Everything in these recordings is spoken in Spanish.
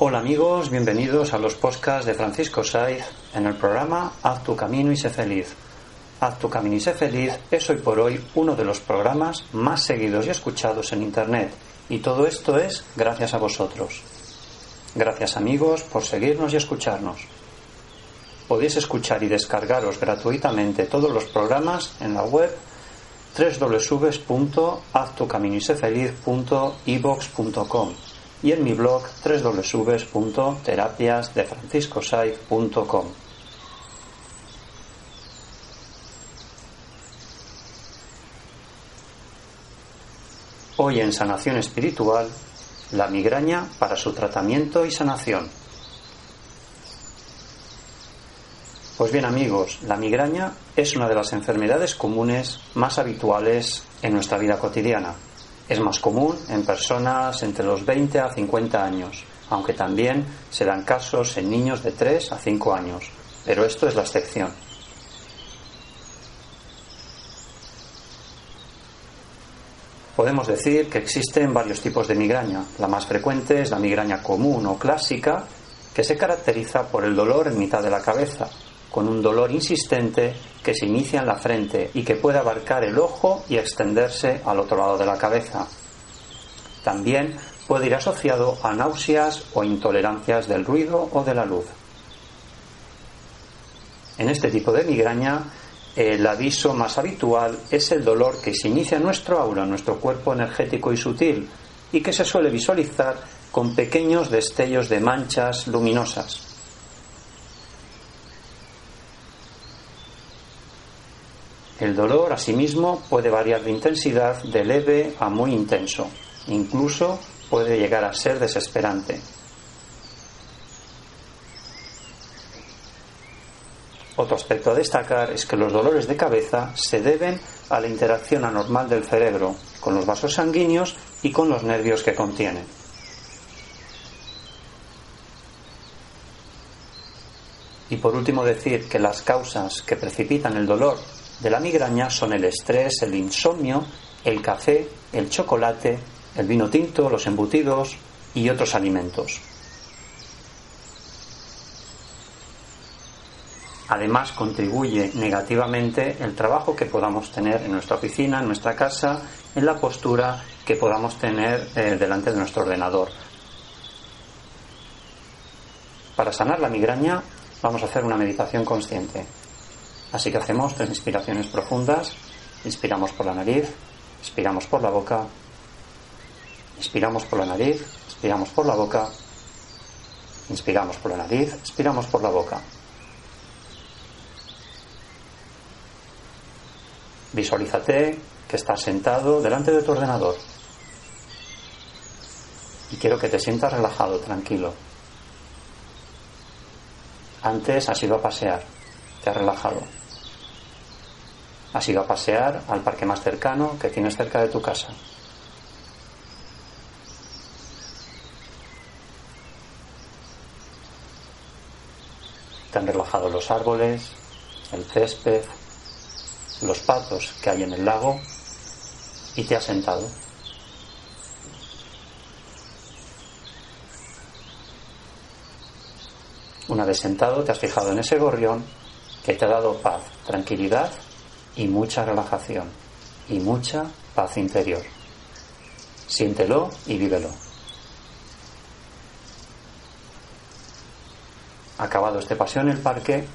Hola amigos, bienvenidos a los podcasts de Francisco Saiz en el programa Haz tu camino y sé feliz. Haz tu camino y sé feliz es hoy por hoy uno de los programas más seguidos y escuchados en Internet y todo esto es gracias a vosotros. Gracias amigos por seguirnos y escucharnos. Podéis escuchar y descargaros gratuitamente todos los programas en la web www.haztucaminoysefeliz.evox.com y en mi blog www.terapiasdefranciscosaiz.com. Hoy en Sanación Espiritual, la migraña para su tratamiento y sanación. Pues bien amigos, la migraña es una de las enfermedades comunes más habituales en nuestra vida cotidiana. Es más común en personas entre los 20 a 50 años, aunque también se dan casos en niños de 3 a 5 años, pero esto es la excepción. Podemos decir que existen varios tipos de migraña. La más frecuente es la migraña común o clásica, que se caracteriza por el dolor en mitad de la cabeza, con un dolor insistente que se inicia en la frente y que puede abarcar el ojo y extenderse al otro lado de la cabeza. También puede ir asociado a náuseas o intolerancias del ruido o de la luz. En este tipo de migraña, el aviso más habitual es el dolor que se inicia en nuestro aura, en nuestro cuerpo energético y sutil, y que se suele visualizar con pequeños destellos de manchas luminosas. El dolor, asimismo, puede variar de intensidad de leve a muy intenso. Incluso puede llegar a ser desesperante. Otro aspecto a destacar es que los dolores de cabeza se deben a la interacción anormal del cerebro con los vasos sanguíneos y con los nervios que contienen. Y por último decir que las causas que precipitan el dolor de la migraña son el estrés, el insomnio, el café, el chocolate, el vino tinto, los embutidos y otros alimentos. Además, contribuye negativamente el trabajo que podamos tener en nuestra oficina, en nuestra casa, en la postura que podamos tener eh, delante de nuestro ordenador. Para sanar la migraña vamos a hacer una meditación consciente. Así que hacemos tres inspiraciones profundas. Inspiramos por la nariz, expiramos por la boca, inspiramos por la nariz, expiramos por la boca, inspiramos por la nariz, expiramos por la boca. Visualízate que estás sentado delante de tu ordenador y quiero que te sientas relajado, tranquilo. Antes has ido a pasear, te has relajado. Has ido a pasear al parque más cercano que tienes cerca de tu casa. Te han relajado los árboles, el césped, los patos que hay en el lago y te has sentado. Una vez sentado te has fijado en ese gorrión que te ha dado paz, tranquilidad y mucha relajación y mucha paz interior. Siéntelo y vívelo. Acabado este paseo en el parque,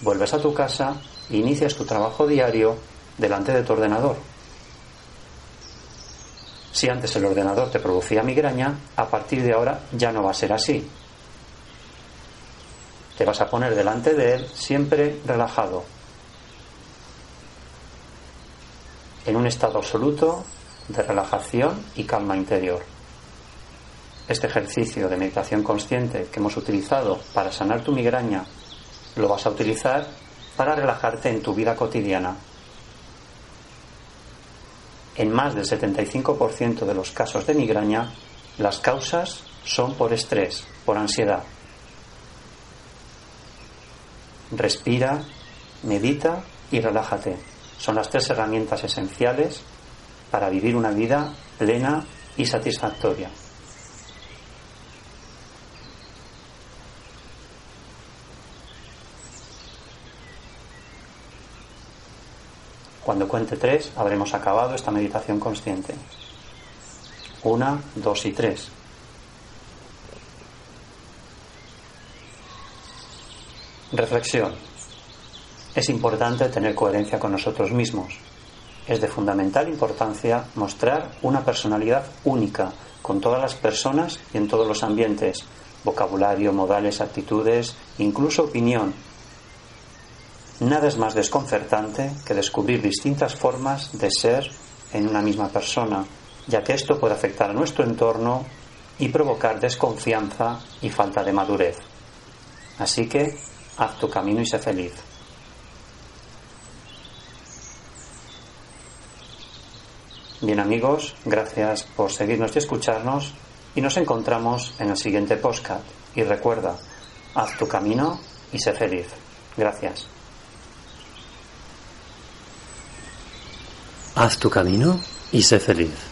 vuelves a tu casa e inicias tu trabajo diario delante de tu ordenador. Si antes el ordenador te producía migraña, a partir de ahora ya no va a ser así. Te vas a poner delante de él siempre relajado, en un estado absoluto de relajación y calma interior. Este ejercicio de meditación consciente que hemos utilizado para sanar tu migraña, lo vas a utilizar para relajarte en tu vida cotidiana. En más del 75% de los casos de migraña, las causas son por estrés, por ansiedad. Respira, medita y relájate. Son las tres herramientas esenciales para vivir una vida plena y satisfactoria. Cuando cuente tres, habremos acabado esta meditación consciente. Una, dos y tres. Reflexión. Es importante tener coherencia con nosotros mismos. Es de fundamental importancia mostrar una personalidad única con todas las personas y en todos los ambientes, vocabulario, modales, actitudes, incluso opinión, Nada es más desconcertante que descubrir distintas formas de ser en una misma persona, ya que esto puede afectar a nuestro entorno y provocar desconfianza y falta de madurez. Así que haz tu camino y sé feliz. Bien amigos, gracias por seguirnos y escucharnos y nos encontramos en el siguiente podcast. Y recuerda, haz tu camino y sé feliz. Gracias. Haz tu camino y sé feliz.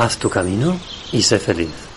Haz tu camino y sé feliz.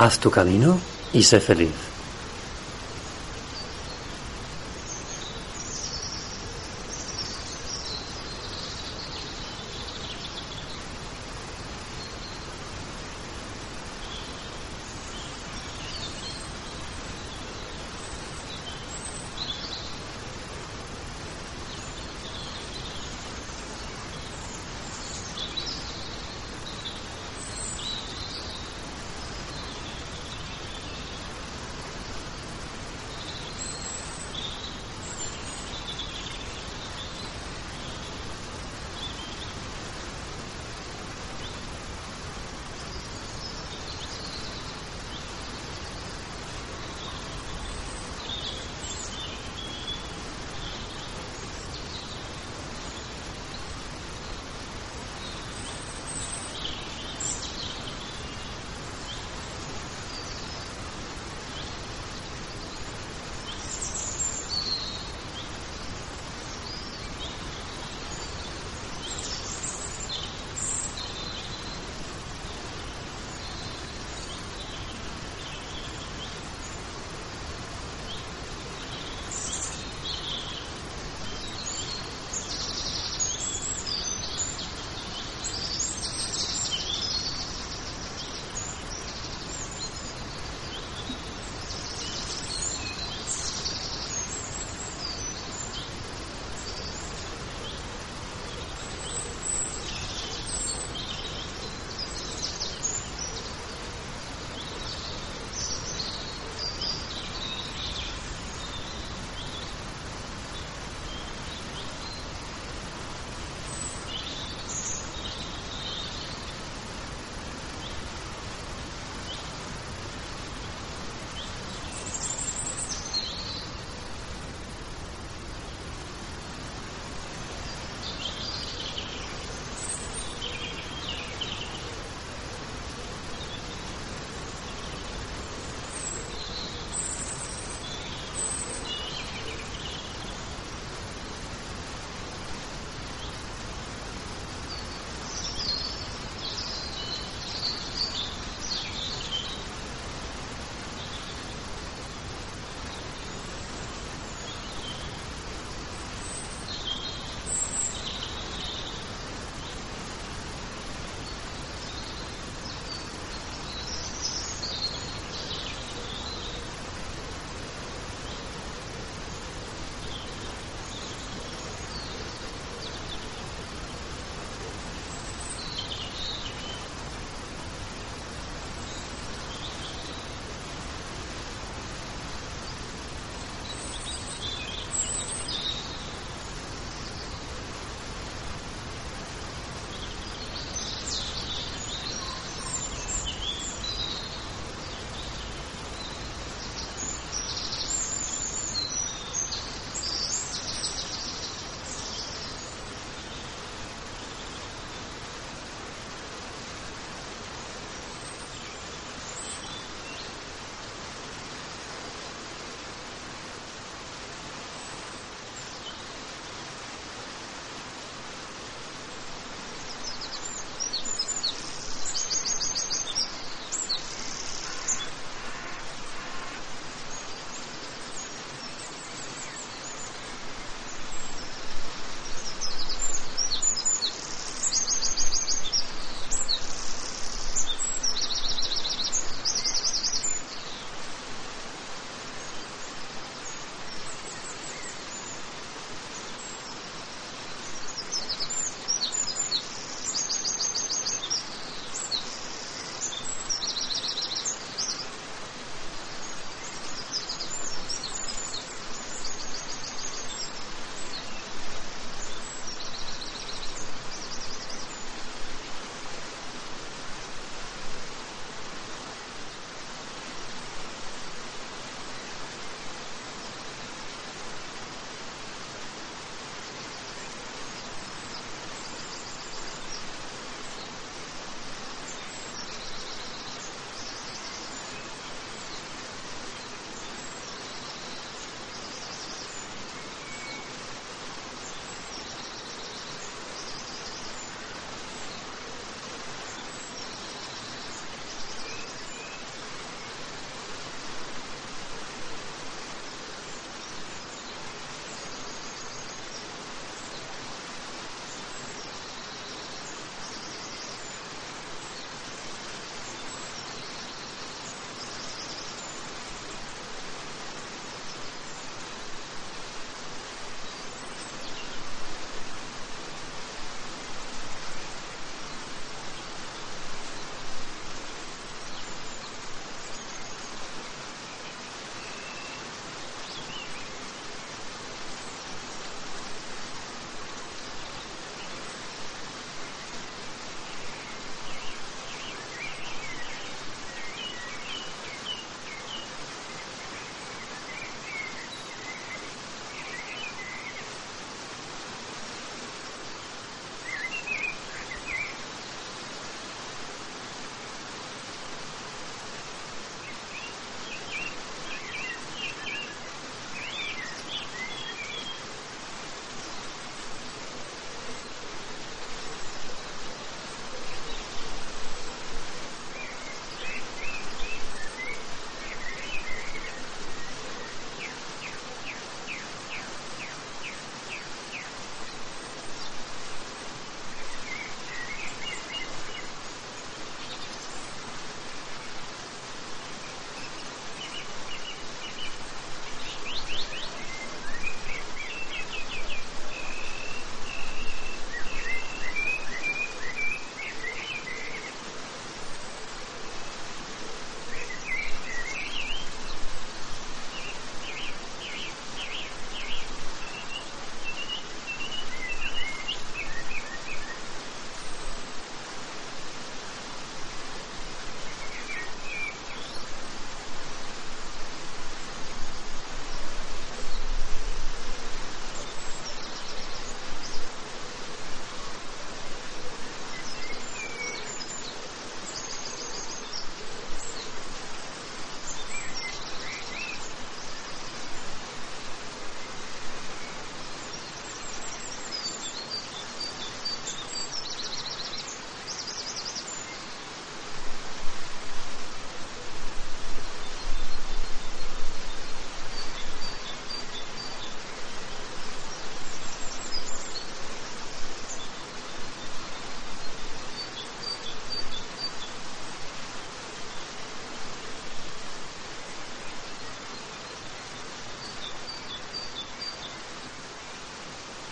Haz tu camino y sé feliz.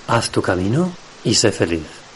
Haz tu camino y sé feliz.